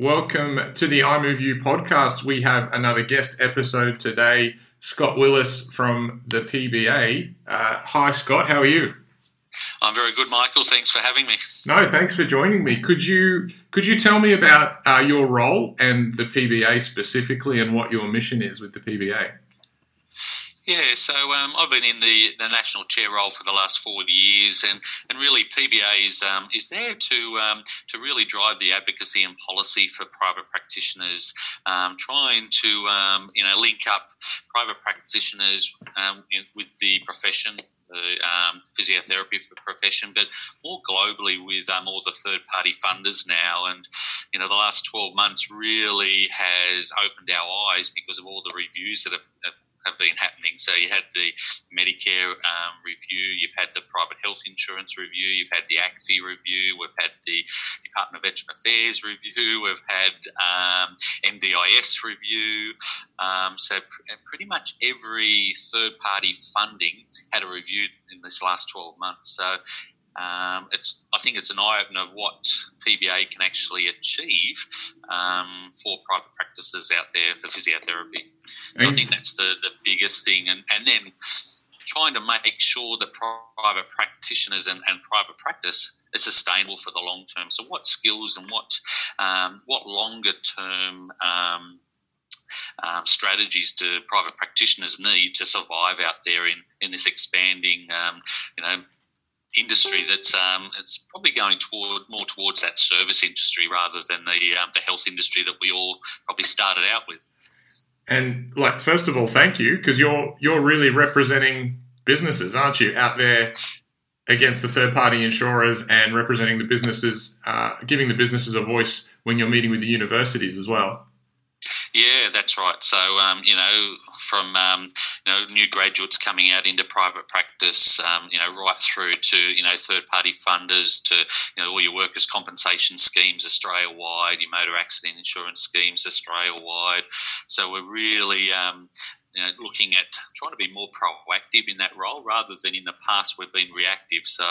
Welcome to the I Move You podcast. We have another guest episode today, Scott Willis from the PBA. Uh, hi, Scott. How are you? I'm very good, Michael. Thanks for having me. No, thanks for joining me. Could you could you tell me about uh, your role and the PBA specifically, and what your mission is with the PBA? Yeah, so um, I've been in the, the national chair role for the last four years, and, and really PBA is um, is there to um, to really drive the advocacy and policy for private practitioners, um, trying to um, you know link up private practitioners um, with the profession, the um, physiotherapy profession, but more globally with um, all the third party funders now. And, you know, the last 12 months really has opened our eyes because of all the reviews that have, have have been happening. So you had the Medicare um, review, you've had the private health insurance review, you've had the ACFI review, we've had the Department of Veteran Affairs review, we've had um, NDIS review. Um, so pr- pretty much every third party funding had a review in this last 12 months. So um, it's I think it's an eye opener of what PBA can actually achieve um, for private practices out there for physiotherapy. So I think that's the, the biggest thing, and and then trying to make sure that private practitioners and, and private practice is sustainable for the long term. So what skills and what um, what longer term um, um, strategies do private practitioners need to survive out there in, in this expanding, um, you know, industry that's um, it's probably going toward more towards that service industry rather than the um, the health industry that we all probably started out with. And like, first of all, thank you because you're you're really representing businesses, aren't you, out there against the third party insurers and representing the businesses, uh, giving the businesses a voice when you're meeting with the universities as well. Yeah, that's right. So, um, you know, from um, you know new graduates coming out into private practice, um, you know, right through to you know third party funders to you know all your workers' compensation schemes Australia wide, your motor accident insurance schemes Australia wide. So we're really um, you know, looking at trying to be more proactive in that role rather than in the past we've been reactive. So,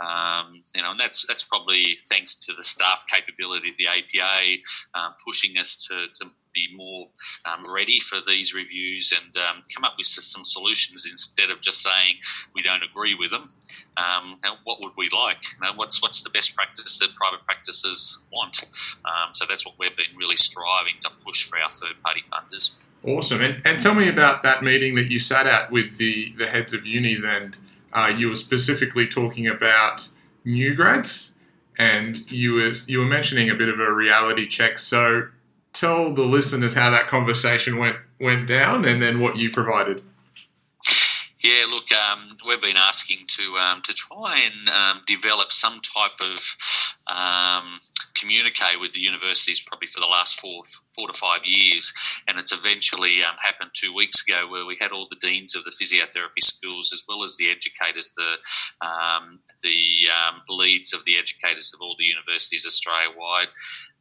um, you know, and that's that's probably thanks to the staff capability of the APA um, pushing us to, to be more um, ready for these reviews and um, come up with some solutions instead of just saying we don't agree with them. Um, what would we like? You know, what's what's the best practice that private practices want? Um, so that's what we've been really striving to push for our third party funders. Awesome. And, and tell me about that meeting that you sat at with the, the heads of unis, and uh, you were specifically talking about new grads, and you were you were mentioning a bit of a reality check. So tell the listeners how that conversation went went down, and then what you provided. Yeah, look, um, we've been asking to um, to try and um, develop some type of um, communicate with the universities probably for the last four four to five years, and it's eventually um, happened two weeks ago where we had all the deans of the physiotherapy schools as well as the educators, the um, the leads of the educators of all the universities Australia wide.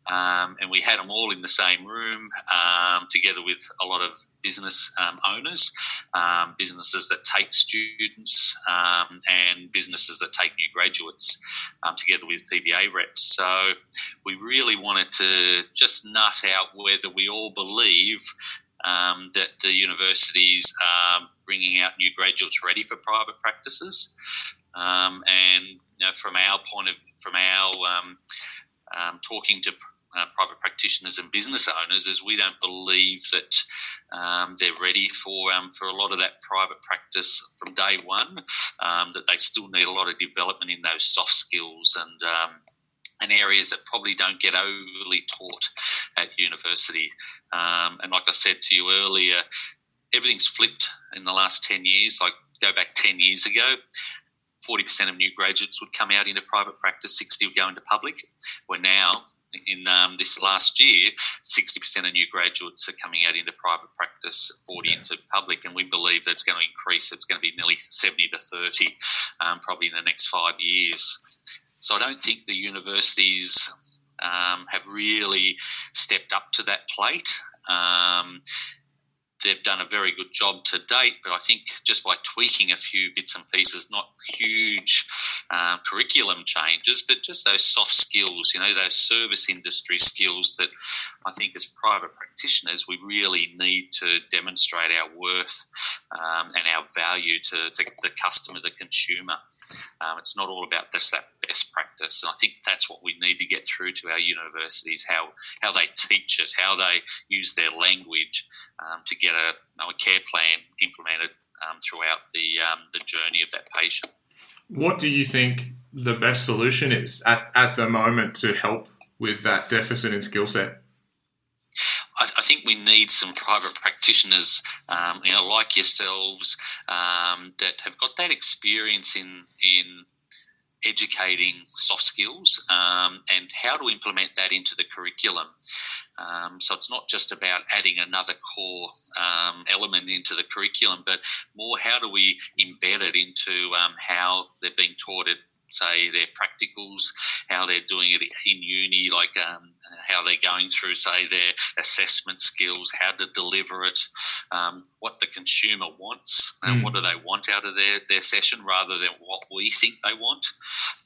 Um, and we had them all in the same room um, together with a lot of business um, owners, um, businesses that take students, um, and businesses that take new graduates, um, together with PBA reps. So we really wanted to just nut out whether we all believe that the universities are bringing out new graduates ready for private practices. And you know, from our point of from our um, talking to uh, private practitioners and business owners is we don't believe that um, they're ready for um, for a lot of that private practice from day one. Um, that they still need a lot of development in those soft skills and um, and areas that probably don't get overly taught at university. Um, and like I said to you earlier, everything's flipped in the last ten years. Like go back ten years ago. 40% of new graduates would come out into private practice, 60 would go into public. We're now in um, this last year, 60% of new graduates are coming out into private practice, 40 yeah. into public, and we believe that's going to increase. It's going to be nearly 70 to 30, um, probably in the next five years. So I don't think the universities um, have really stepped up to that plate. Um, they've done a very good job to date, but I think just by tweaking a few bits and pieces, not huge uh, curriculum changes, but just those soft skills, you know, those service industry skills that I think as private practitioners we really need to demonstrate our worth um, and our value to, to, the customer, the consumer. Um, it's not all about just that best practice, and I think that's what we need to get through to our universities how how they teach it, how they use their language um, to get a, a, care plan implemented um, throughout the um, the journey of that patient. What do you think the best solution is at, at the moment to help with that deficit in skill set? I, I, think we need some private practitioners, um, you know, like yourselves, um, that have got that experience in in educating soft skills um, and how to implement that into the curriculum. Um, so it's not just about adding another core um, element into the curriculum, but more how do we embed it into um, how they're being taught at say their practicals, how they're doing it in uni, like um, how they're going through, say, their assessment skills, how to deliver it, um, what the consumer wants, and mm. what do they want out of their, their session rather than what we think they want.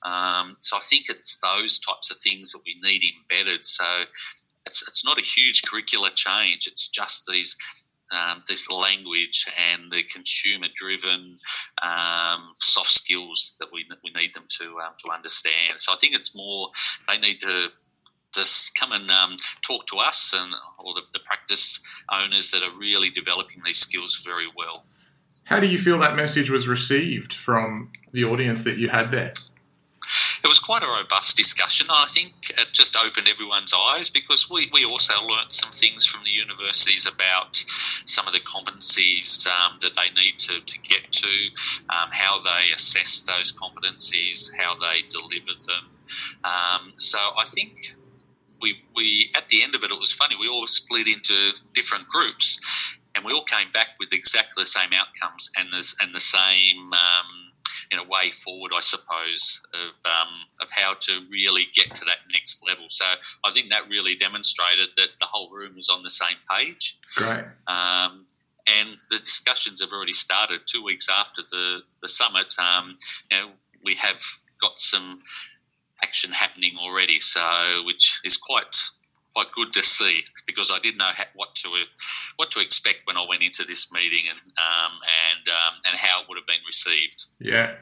Um, so I think it's those types of things that we need embedded. So it's, it's not a huge curricular change, it's just these um, this language and the consumer driven um, soft skills that we, we need them to um, to understand. So I think it's more they need to just come and um, talk to us and or the, the practice owners that are really developing these skills very well. How do you feel that message was received from the audience that you had there? It was quite a robust discussion. I think it just opened everyone's eyes because we, we also learnt some things from the universities about some of the competencies um, that they need to, to get to, um, how they assess those competencies, how they deliver them. Um, so I think we, we at the end of it, it was funny. We all split into different groups, and we all came back with exactly the same outcomes and the and the same um, in a way forward, I suppose, of um, of how to really get to that next level. So I think that really demonstrated that the whole room was on the same page. Great. Um, and the discussions have already started two weeks after the the summit. Um, you know, we have got some action happening already, so which is quite quite good to see because I didn't know what to what to expect when I went into this meeting and um, and um, and how it would have been received. Yeah,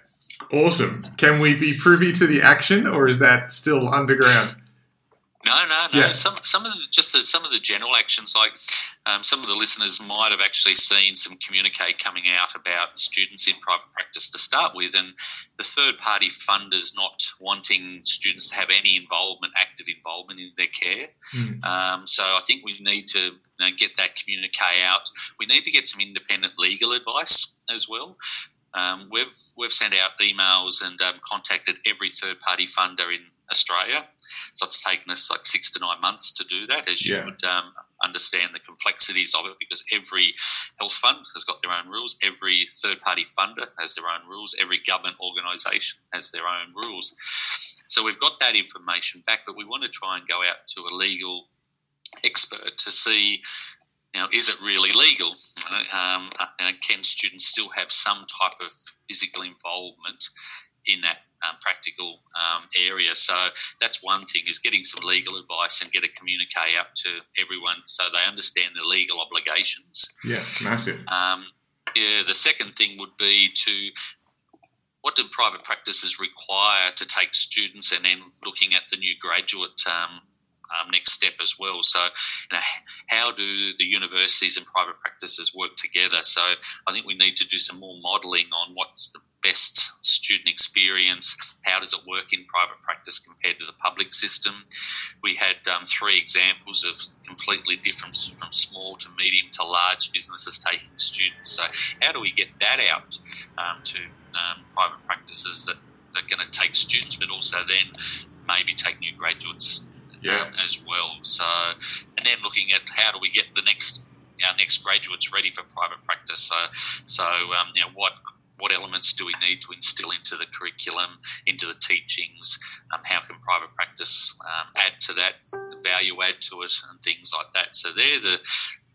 awesome. Can we be privy to the action, or is that still underground? No, no, no. Yeah. Some some of the, just the, some of the general actions, like um, some of the listeners might have actually seen some communique coming out about students in private practice to start with, and the third party funders not wanting students to have any involvement, active involvement in their care. Mm. Um, so I think we need to you know, get that communique out. We need to get some independent legal advice as well. Um, we've we've sent out emails and um, contacted every third party funder in Australia. So it's taken us like six to nine months to do that, as you yeah. would um, understand the complexities of it, because every health fund has got their own rules, every third party funder has their own rules, every government organisation has their own rules. So we've got that information back, but we want to try and go out to a legal expert to see now, is it really legal? Um, uh, can students still have some type of physical involvement in that um, practical um, area? So that's one thing: is getting some legal advice and get a communique out to everyone so they understand their legal obligations. Yeah, massive. Um, yeah, the second thing would be to what do private practices require to take students and then looking at the new graduate um, um, next step as well. So, you know, how do the universities and private practices work together? So, I think we need to do some more modelling on what's the best student experience. How does it work in private practice compared to the public system? We had um, three examples of completely different from small to medium to large businesses taking students. So, how do we get that out um, to um, private practices that, that are going to take students, but also then maybe take new graduates? Yeah. um, as well. So, and then looking at how do we get the next our next graduates ready for private practice. So, so um, you know what what elements do we need to instill into the curriculum, into the teachings? Um, how can private practice um, add to that, value add to it, and things like that. So they're the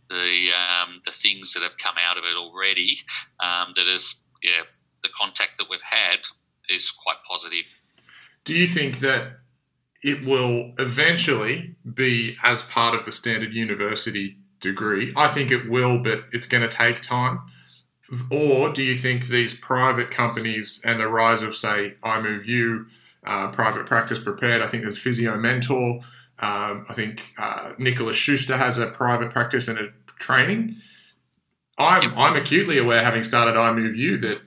the um, the things that have come out of it already. Um, that is, yeah, the contact that we've had is quite positive. Do you think that it will eventually be as part of the standard university degree? I think it will, but it's going to take time. Or do you think these private companies and the rise of, say, iMoveU, uh, Private Practice Prepared, I think there's Physio Mentor, um, I think uh, Nicholas Schuster has a private practice and a training. I'm, I'm acutely aware, having started iMoveU, that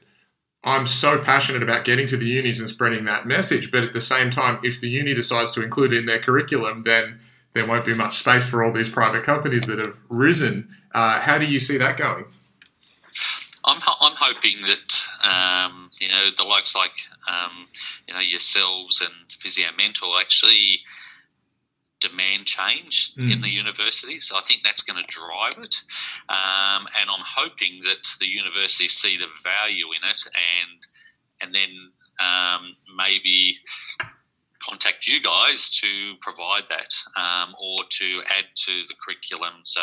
I'm so passionate about getting to the unis and spreading that message. But at the same time, if the uni decides to include it in their curriculum, then there won't be much space for all these private companies that have risen. Uh, how do you see that going? I'm, I'm hoping that um, you know the likes like um, you know yourselves and Physio Mentor actually demand change mm. in the university. So I think that's going to drive it. Um, and I'm hoping that the universities see the value in it and and then um, maybe contact you guys to provide that um, or to add to the curriculum. So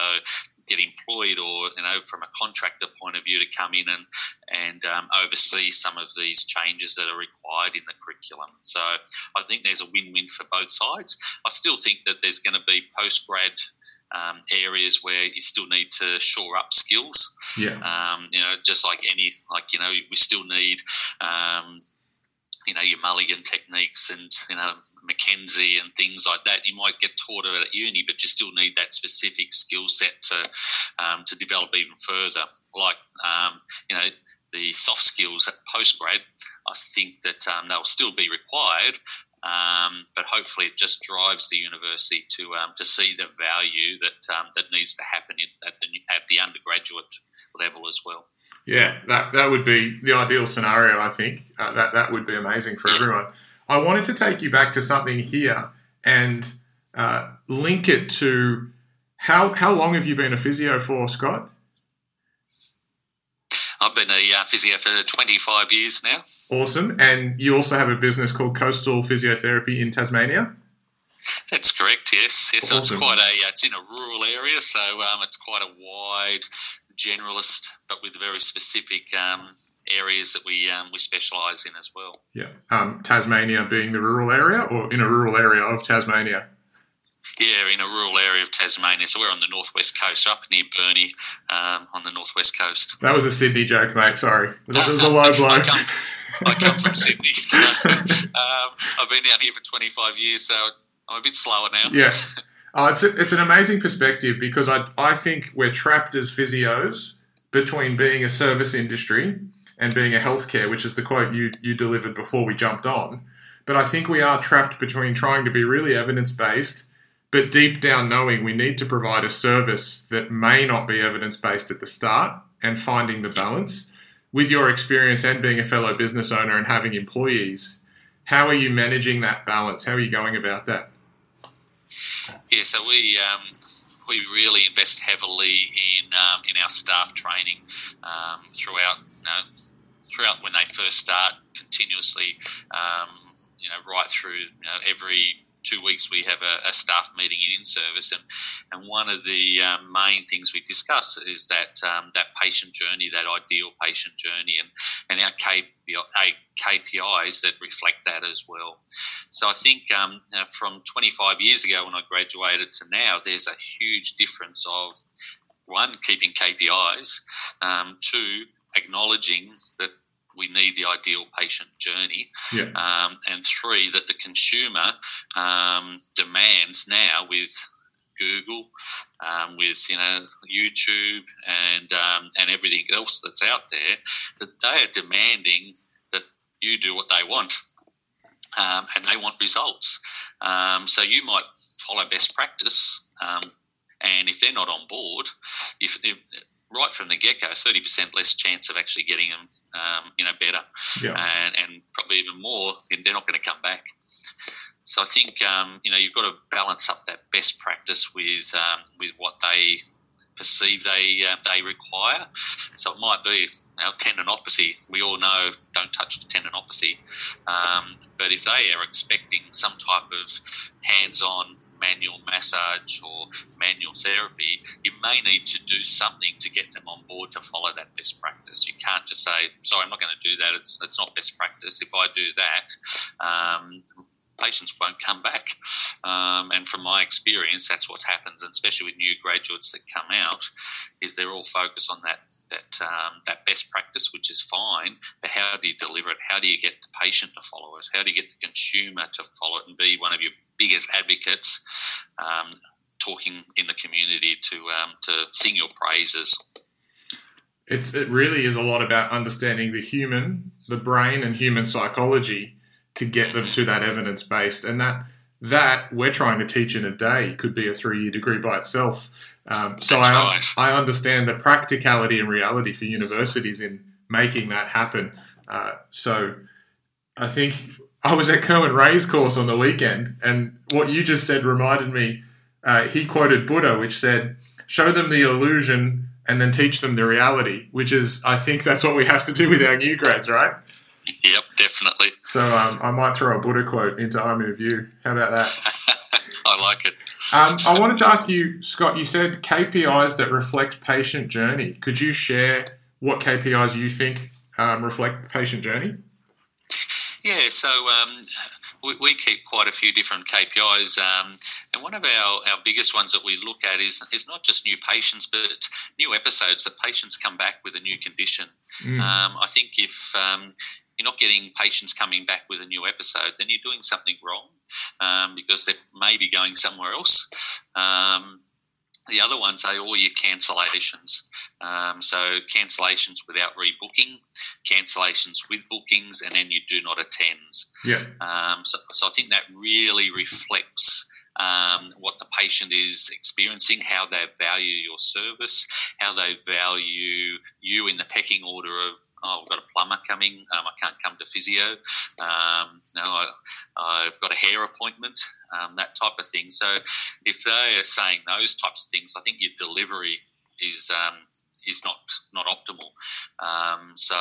get employed or you know from a contractor point of view to come in and and um, oversee some of these changes that are required in the curriculum. So I think there's a win-win for both sides. I still think that there's going to be post-grad um, areas where you still need to shore up skills. Yeah. Um, you know, just like any, like you know, we still need, um, you know, your Mulligan techniques and you know McKenzie and things like that. You might get taught it at uni, but you still need that specific skill set to um, to develop even further. Like um, you know the soft skills at postgrad, I think that um, they'll still be required. Um, but hopefully, it just drives the university to um, to see the value that um, that needs to happen at the at the undergraduate level as well. Yeah, that, that would be the ideal scenario. I think uh, that that would be amazing for everyone. I wanted to take you back to something here and uh, link it to how how long have you been a physio for, Scott? I've been a uh, physio for 25 years now. Awesome. And you also have a business called Coastal Physiotherapy in Tasmania? That's correct, yes. yes awesome. So it's quite a, it's in a rural area, so um, it's quite a wide generalist, but with very specific um, areas that we um, we specialise in as well. Yeah, um, Tasmania being the rural area, or in a rural area of Tasmania. Yeah, in a rural area of Tasmania. So we're on the northwest coast, up near Burnie, um, on the northwest coast. That was a Sydney joke, mate. Sorry, it was a low blow. I, come, I come from Sydney. So, um, I've been down here for 25 years, so I'm a bit slower now. Yeah. Oh, it's, a, it's an amazing perspective because I, I think we're trapped as physios between being a service industry and being a healthcare, which is the quote you, you delivered before we jumped on. But I think we are trapped between trying to be really evidence based, but deep down knowing we need to provide a service that may not be evidence based at the start and finding the balance. With your experience and being a fellow business owner and having employees, how are you managing that balance? How are you going about that? Yeah, so we um, we really invest heavily in um, in our staff training um, throughout throughout when they first start, continuously, um, you know, right through you know, every two weeks we have a, a, staff meeting in service, and and one of the um, main things we discuss is that um, that patient journey, that ideal patient journey, and and our KPI, KPIs that reflect that as well. So I think um, from 25 years ago when I graduated to now, there's a huge difference of one keeping KPIs, um, two acknowledging that we need the ideal patient journey. Yeah. Um, and three, that the consumer um, demands now with Google, um, with you know YouTube and um, and everything else that's out there, that they are demanding that you do what they want, um, and they want results. Um, so you might follow best practice, and if they're not on board, if, if right from the get go, thirty percent less chance of actually getting them, um, you know, better, yeah. and, and probably even more, they're not going to come back. So I think um, you know you've got to balance up that best practice with um, with what they perceive they uh, they require. So it might be now tendinopathy. We all know don't touch tendinopathy, um, but if they are expecting some type of hands-on manual massage or manual therapy, you may need to do something to get them on board to follow that best practice. You can't just say, "Sorry, I'm not going to do that. It's it's not best practice." If I do that, um, patients won't come back. Um, and from my experience, that's what happens, and especially with new graduates that come out, is they're all focused on that that um, that best practice, which is fine. But how do you deliver it? How do you get the patient to follow it? How do you get the consumer to follow it and be one of your biggest advocates? Um, talking in the community to um, to sing your praises. It's it really is a lot about understanding the human, the brain, and human psychology to get them to that evidence based, and that that we're trying to teach in a day could be a three year degree by itself. Um, so I, right. I understand the practicality and reality for universities in making that happen. Uh, so I think I was at Kerwin Rae's course on the weekend, and what you just said reminded me. Uh, he quoted Buddha, which said, "Show them the illusion and then teach them the reality." Which is, I think, that's what we have to do with our new grads, right? Yep, definitely. So um, I might throw a Buddha quote into I Move You. How about that? I like it. Um, I wanted to ask you, Scott. You said KPIs that reflect patient journey. Could you share what KPIs you think um, reflect patient journey? Yeah, so um, we, we, keep quite a few different KPIs, um, and one of our, our biggest ones that we look at is is not just new patients, but new episodes that patients come back with a new condition. Mm. Um, I think if um, you're not getting patients coming back with a new episode, then you're doing something wrong um, because they may be going somewhere else. Um, the other ones are all your cancellations. Um, so cancellations without rebooking, cancellations with bookings, and then you do not attend. Yeah. Um, so, so I think that really reflects um, what the patient is experiencing, how they value your service, how they value you in the pecking order of, oh, I've got a plumber coming, um, I can't come to physio, um, no, I, have got a hair appointment, um, that type of thing. So if they are saying those types of things, I think your delivery is um, is not not optimal. Um, so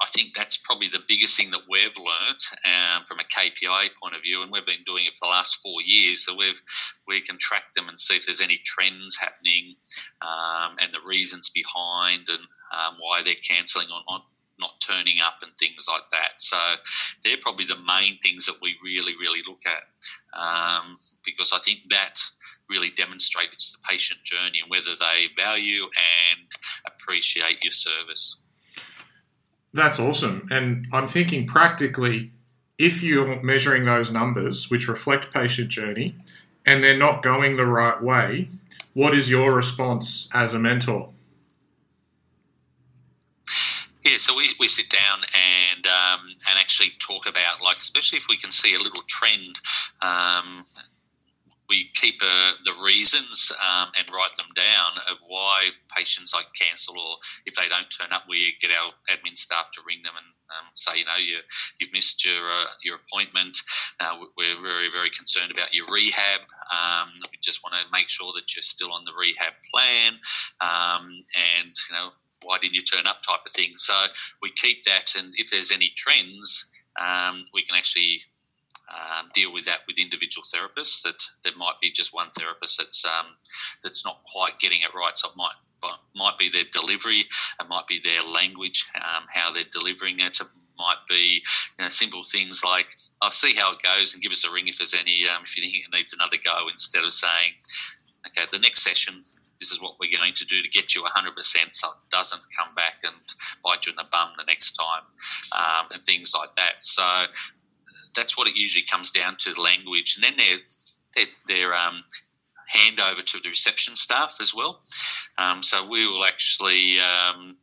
I think that's probably the biggest thing that we've learnt um, from a KPI point of view, and we've been doing it for the last four years. So we've we can track them and see if there's any trends happening um, and the reasons behind and um, why they're cancelling on not turning up and things like that. So they're probably the main things that we really really look at um, because I think that really demonstrates the patient journey and whether they value and appreciate your service. That's awesome. And I'm thinking practically, if you're measuring those numbers, which reflect patient journey, and they're not going the right way, what is your response as a mentor? Yeah, so we, we sit down and um, and actually talk about like, especially if we can see a little trend. Um, we keep uh, the reasons um, and write them down of why patients like cancel or if they don't turn up, we get our admin staff to ring them and um, say, you know, you, have missed your uh, your appointment. Uh, we're very very concerned about your rehab. Um, we just want to make sure that you're still on the rehab plan, um, and you know. Why didn't you turn up? Type of thing. So we keep that, and if there's any trends, um, we can actually um, deal with that with individual therapists. That there might be just one therapist that's um, that's not quite getting it right. So it might might be their delivery, it might be their language, um, how they're delivering it. It might be you know, simple things like, "I'll see how it goes and give us a ring if there's any um, if you think it needs another go." Instead of saying, "Okay, the next session." This is what we're going to do to get you 100% so it doesn't come back and bite you in the bum the next time, um, and things like that. So that's what it usually comes down to language, and then their their, their um, handover to the reception staff as well. Um, so we will actually um,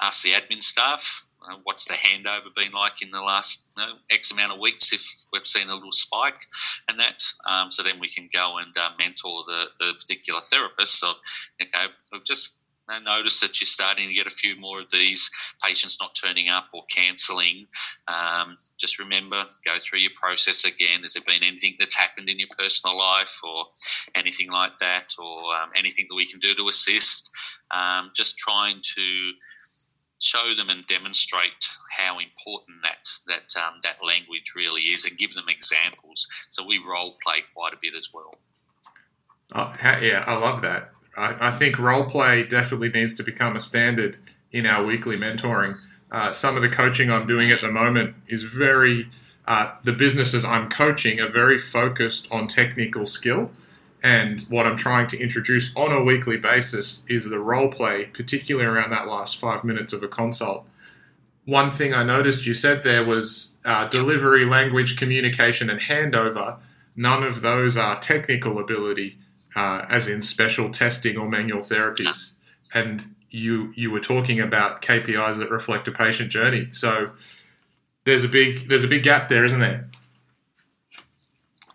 ask the admin staff. Uh, what's the handover been like in the last you know, X amount of weeks if we've seen a little spike and that? Um, so then we can go and uh, mentor the, the particular therapist of, okay, we've just notice that you're starting to get a few more of these patients not turning up or cancelling, um, just remember, go through your process again. Has there been anything that's happened in your personal life or anything like that, or um, anything that we can do to assist? Um, just trying to show them and demonstrate how important that that um, that language really is, and give them examples. So we role play quite a bit as well. Oh, yeah, I love that I, I think role play definitely needs to become a standard in our weekly mentoring. Uh, some of the coaching I'm doing at the moment is very, uh, the businesses I'm coaching are very focused on technical skill. And what I'm trying to introduce on a weekly basis is the role play, particularly around that last five minutes of a consult. One thing I noticed you said there was uh, delivery, language, communication, and handover. None of those are technical ability, uh, as in special testing or manual therapies. And you you were talking about KPIs that reflect a patient journey. So there's a big there's a big gap there, isn't there?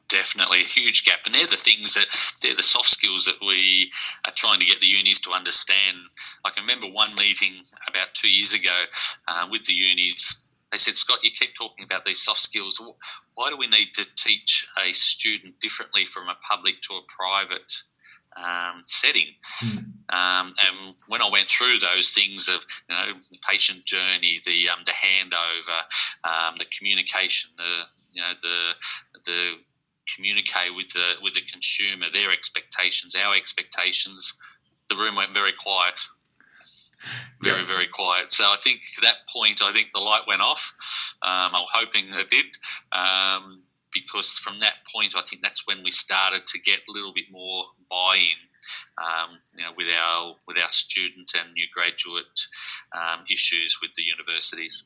Definitely a huge gap, and they're the things that they're the soft skills that we are trying to get the unis to understand. I can remember one meeting about two years ago uh, with the unis. They said, Scott, you keep talking about these soft skills. Why do we need to teach a student differently from a public to a private um, setting. Mm. Um, and when I went through those things of you know the patient journey, the um, the handover, um, the communication, the you know the the communicate with the with the consumer, their expectations, our expectations, the room went very quiet. Very, very quiet. So I think that point, I think the light went off. Um, I'm hoping it did um, because from that point, I think that's when we started to get a little bit more buy-in, um, you know, with our with our student and new graduate um, issues with the universities.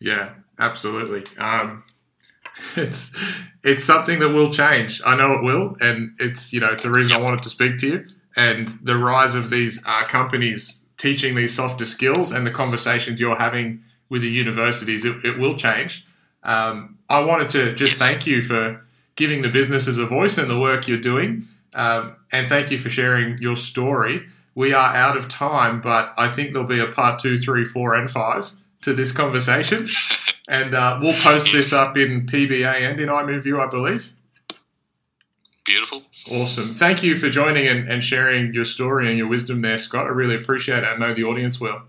Yeah, absolutely. Um, it's it's something that will change. I know it will, and it's you know it's the reason I wanted to speak to you. And the rise of these uh, companies teaching these softer skills and the conversations you're having with the universities, it, it will change. Um, I wanted to just yes. thank you for giving the businesses a voice and the work you're doing. Um, and thank you for sharing your story. We are out of time, but I think there'll be a part two, three, four, and five to this conversation. and uh, we'll post this up in PBA and in iMoveU, I believe. Beautiful. Awesome. Thank you for joining and, and sharing your story and your wisdom there, Scott. I really appreciate it. I know the audience will.